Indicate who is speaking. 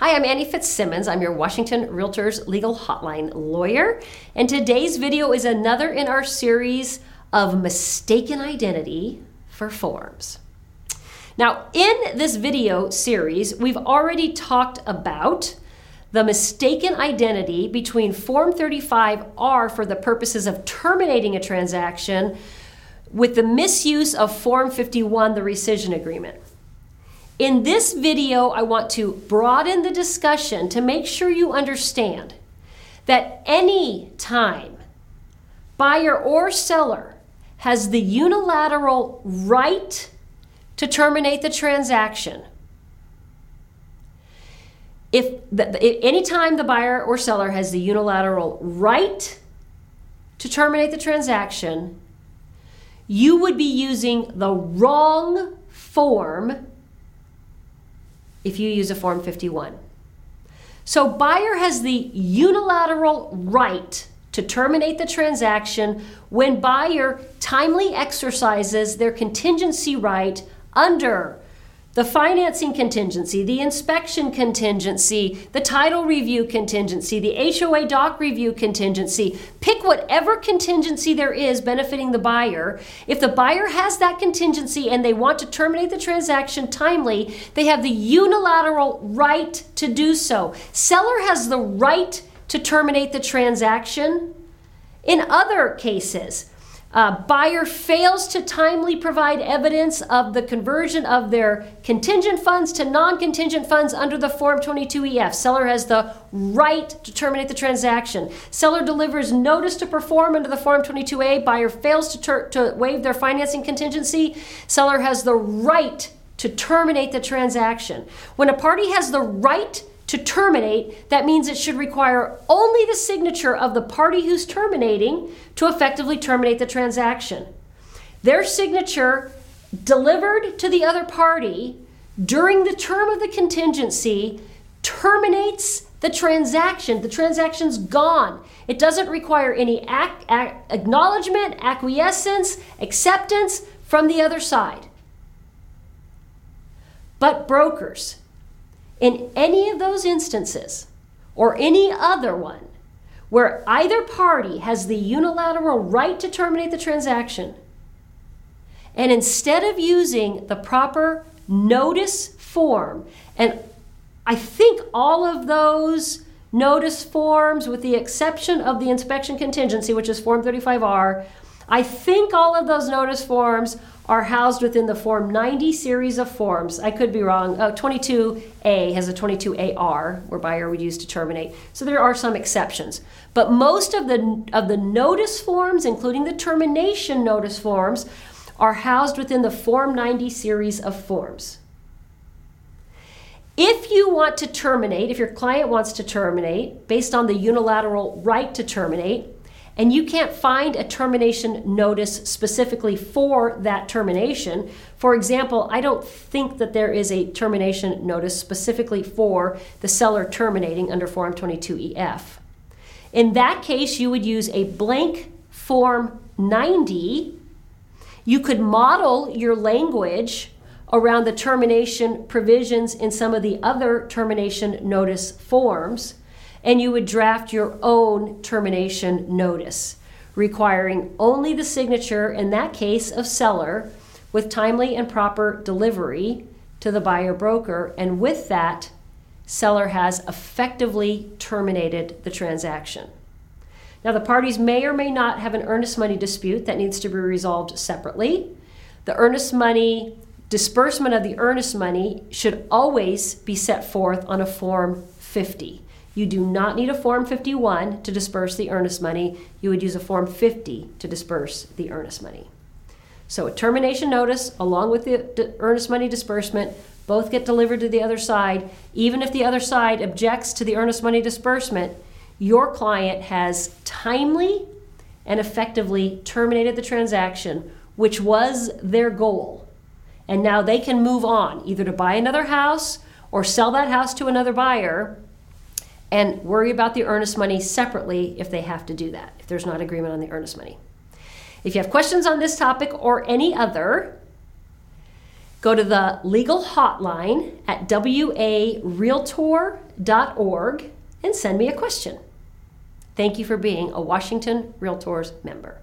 Speaker 1: Hi, I'm Annie Fitzsimmons. I'm your Washington Realtors Legal Hotline lawyer. And today's video is another in our series of mistaken identity for forms. Now, in this video series, we've already talked about the mistaken identity between Form 35R for the purposes of terminating a transaction with the misuse of Form 51, the rescission agreement. In this video, I want to broaden the discussion to make sure you understand that any time buyer or seller has the unilateral right to terminate the transaction, if the, anytime the buyer or seller has the unilateral right to terminate the transaction, you would be using the wrong form if you use a Form 51. So, buyer has the unilateral right to terminate the transaction when buyer timely exercises their contingency right under the financing contingency, the inspection contingency, the title review contingency, the HOA doc review contingency. Pick whatever contingency there is benefiting the buyer. If the buyer has that contingency and they want to terminate the transaction timely, they have the unilateral right to do so. Seller has the right to terminate the transaction. In other cases, uh, buyer fails to timely provide evidence of the conversion of their contingent funds to non contingent funds under the Form 22EF. Seller has the right to terminate the transaction. Seller delivers notice to perform under the Form 22A. Buyer fails to, ter- to waive their financing contingency. Seller has the right to terminate the transaction. When a party has the right to terminate, that means it should require only the signature of the party who's terminating to effectively terminate the transaction. Their signature delivered to the other party during the term of the contingency terminates the transaction. The transaction's gone. It doesn't require any ac- ac- acknowledgement, acquiescence, acceptance from the other side. But brokers, in any of those instances, or any other one, where either party has the unilateral right to terminate the transaction, and instead of using the proper notice form, and I think all of those notice forms, with the exception of the inspection contingency, which is Form 35R, I think all of those notice forms are housed within the Form 90 series of forms. I could be wrong. Uh, 22A has a 22AR, where buyer would use to terminate. So there are some exceptions. But most of the, of the notice forms, including the termination notice forms, are housed within the Form 90 series of forms. If you want to terminate, if your client wants to terminate based on the unilateral right to terminate, and you can't find a termination notice specifically for that termination. For example, I don't think that there is a termination notice specifically for the seller terminating under Form 22EF. In that case, you would use a blank Form 90. You could model your language around the termination provisions in some of the other termination notice forms and you would draft your own termination notice, requiring only the signature, in that case, of seller, with timely and proper delivery to the buyer broker. And with that, seller has effectively terminated the transaction. Now, the parties may or may not have an earnest money dispute that needs to be resolved separately. The earnest money disbursement of the earnest money should always be set forth on a Form 50. You do not need a Form 51 to disperse the earnest money. You would use a Form 50 to disperse the earnest money. So a termination notice along with the earnest money disbursement both get delivered to the other side. Even if the other side objects to the earnest money disbursement, your client has timely and effectively terminated the transaction, which was their goal. And now they can move on either to buy another house or sell that house to another buyer and worry about the earnest money separately if they have to do that, if there's not agreement on the earnest money. If you have questions on this topic or any other, go to the legal hotline at warealtor.org and send me a question. Thank you for being a Washington Realtors member.